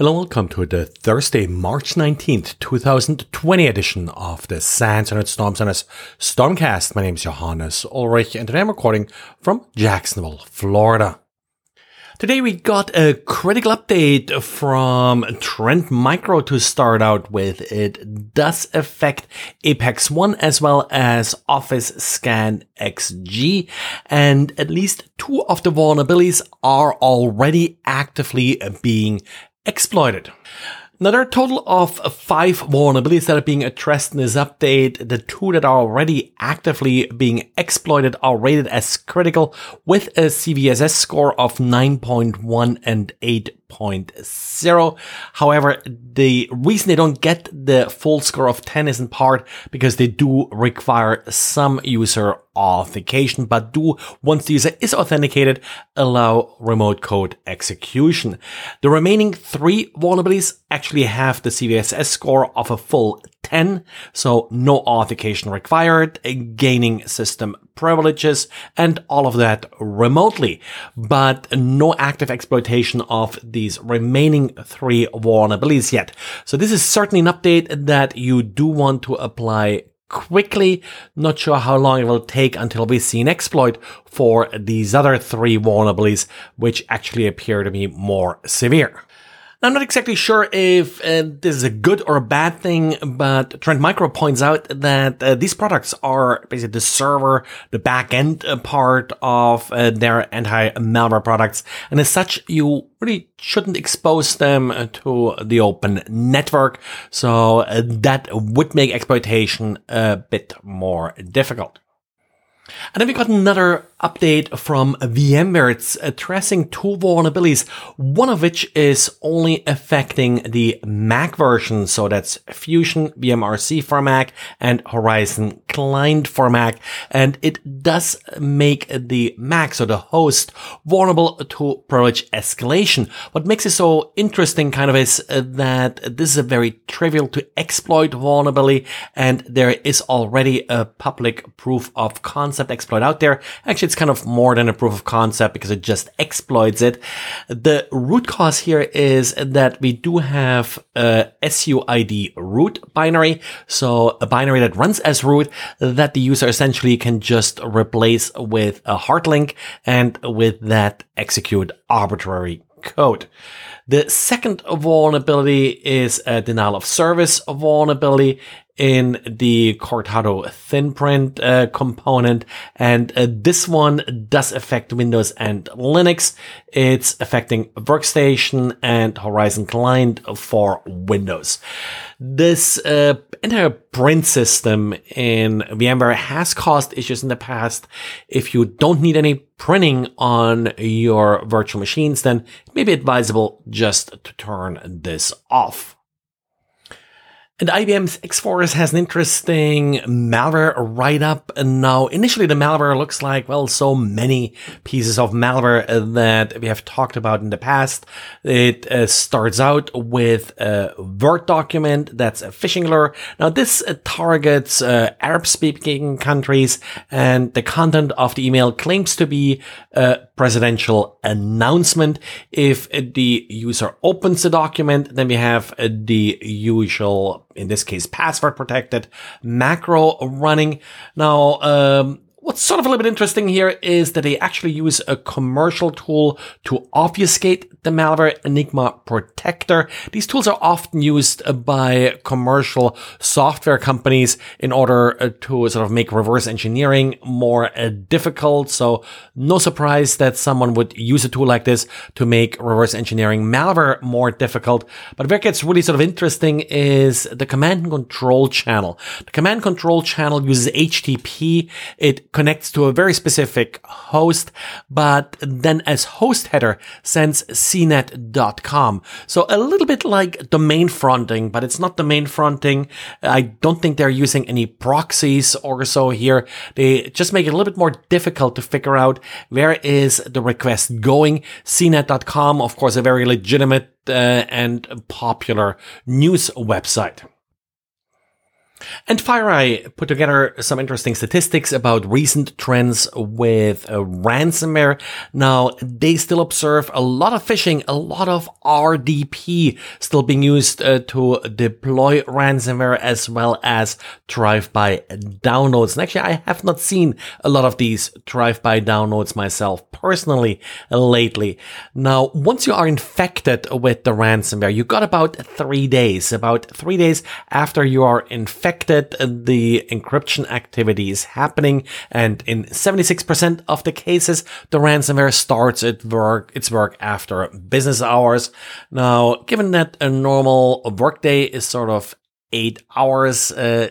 Hello, welcome to the Thursday, March 19th, 2020 edition of the SANS Internet Storm Center's Stormcast. My name is Johannes Ulrich and today I'm recording from Jacksonville, Florida. Today we got a critical update from Trend Micro to start out with. It does affect Apex One as well as Office Scan XG, and at least two of the vulnerabilities are already actively being exploited. Now there are a total of five vulnerabilities that are being addressed in this update. The two that are already actively being exploited are rated as critical with a CVSS score of 9.1 and 8.0. However, the reason they don't get the full score of 10 is in part because they do require some user authentication, but do, once the user is authenticated, allow remote code execution. The remaining three vulnerabilities actually have the CVSS score of a full 10, so no authentication required, gaining system privileges, and all of that remotely, but no active exploitation of these remaining three vulnerabilities yet. So this is certainly an update that you do want to apply quickly. Not sure how long it will take until we see an exploit for these other three vulnerabilities, which actually appear to be more severe. I'm not exactly sure if uh, this is a good or a bad thing, but Trend Micro points out that uh, these products are basically the server, the back end uh, part of uh, their anti-malware products. And as such, you really shouldn't expose them to the open network. So uh, that would make exploitation a bit more difficult. And then we got another update from VMware. It's uh, addressing two vulnerabilities, one of which is only affecting the Mac version. So that's Fusion VMRC for Mac and Horizon Client for Mac. And it does make the Mac, so the host, vulnerable to privilege escalation. What makes it so interesting kind of is uh, that this is a very trivial to exploit vulnerability and there is already a public proof of concept exploit out there. Actually, it's kind of more than a proof of concept because it just exploits it. The root cause here is that we do have a SUID root binary. So a binary that runs as root that the user essentially can just replace with a hard link and with that execute arbitrary code. The second vulnerability is a denial of service vulnerability in the Cortado ThinPrint uh, component. And uh, this one does affect Windows and Linux. It's affecting Workstation and Horizon Client for Windows. This uh, entire print system in VMware has caused issues in the past. If you don't need any printing on your virtual machines, then it may be advisable just to turn this off. And IBM's X-Force has an interesting malware write-up. And now, initially, the malware looks like, well, so many pieces of malware that we have talked about in the past. It uh, starts out with a Word document that's a phishing lure. Now, this uh, targets uh, Arab-speaking countries, and the content of the email claims to be a presidential announcement. If the user opens the document, then we have the usual in this case, password protected macro running. Now, um, What's sort of a little bit interesting here is that they actually use a commercial tool to obfuscate the malware Enigma Protector. These tools are often used by commercial software companies in order uh, to sort of make reverse engineering more uh, difficult. So no surprise that someone would use a tool like this to make reverse engineering malware more difficult. But where it gets really sort of interesting is the command and control channel. The command control channel uses HTTP. It connects to a very specific host, but then as host header sends cnet.com. So a little bit like domain fronting, but it's not domain fronting. I don't think they're using any proxies or so here. They just make it a little bit more difficult to figure out where is the request going. cnet.com, of course, a very legitimate uh, and popular news website. And FireEye put together some interesting statistics about recent trends with uh, ransomware. Now, they still observe a lot of phishing, a lot of RDP still being used uh, to deploy ransomware as well as drive-by downloads. And actually, I have not seen a lot of these drive-by downloads myself personally lately. Now, once you are infected with the ransomware, you got about three days, about three days after you are infected the encryption activity is happening. And in 76% of the cases, the ransomware starts its work, its work after business hours. Now, given that a normal workday is sort of eight hours, uh,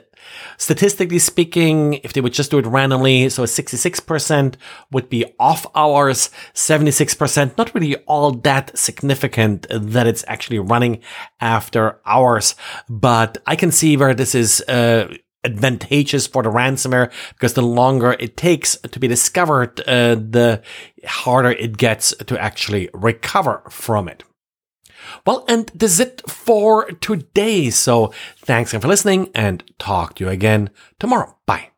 Statistically speaking, if they would just do it randomly, so 66% would be off hours, 76% not really all that significant that it's actually running after hours. But I can see where this is, uh, advantageous for the ransomware because the longer it takes to be discovered, uh, the harder it gets to actually recover from it. Well, and that's it for today. So thanks again for listening and talk to you again tomorrow. Bye.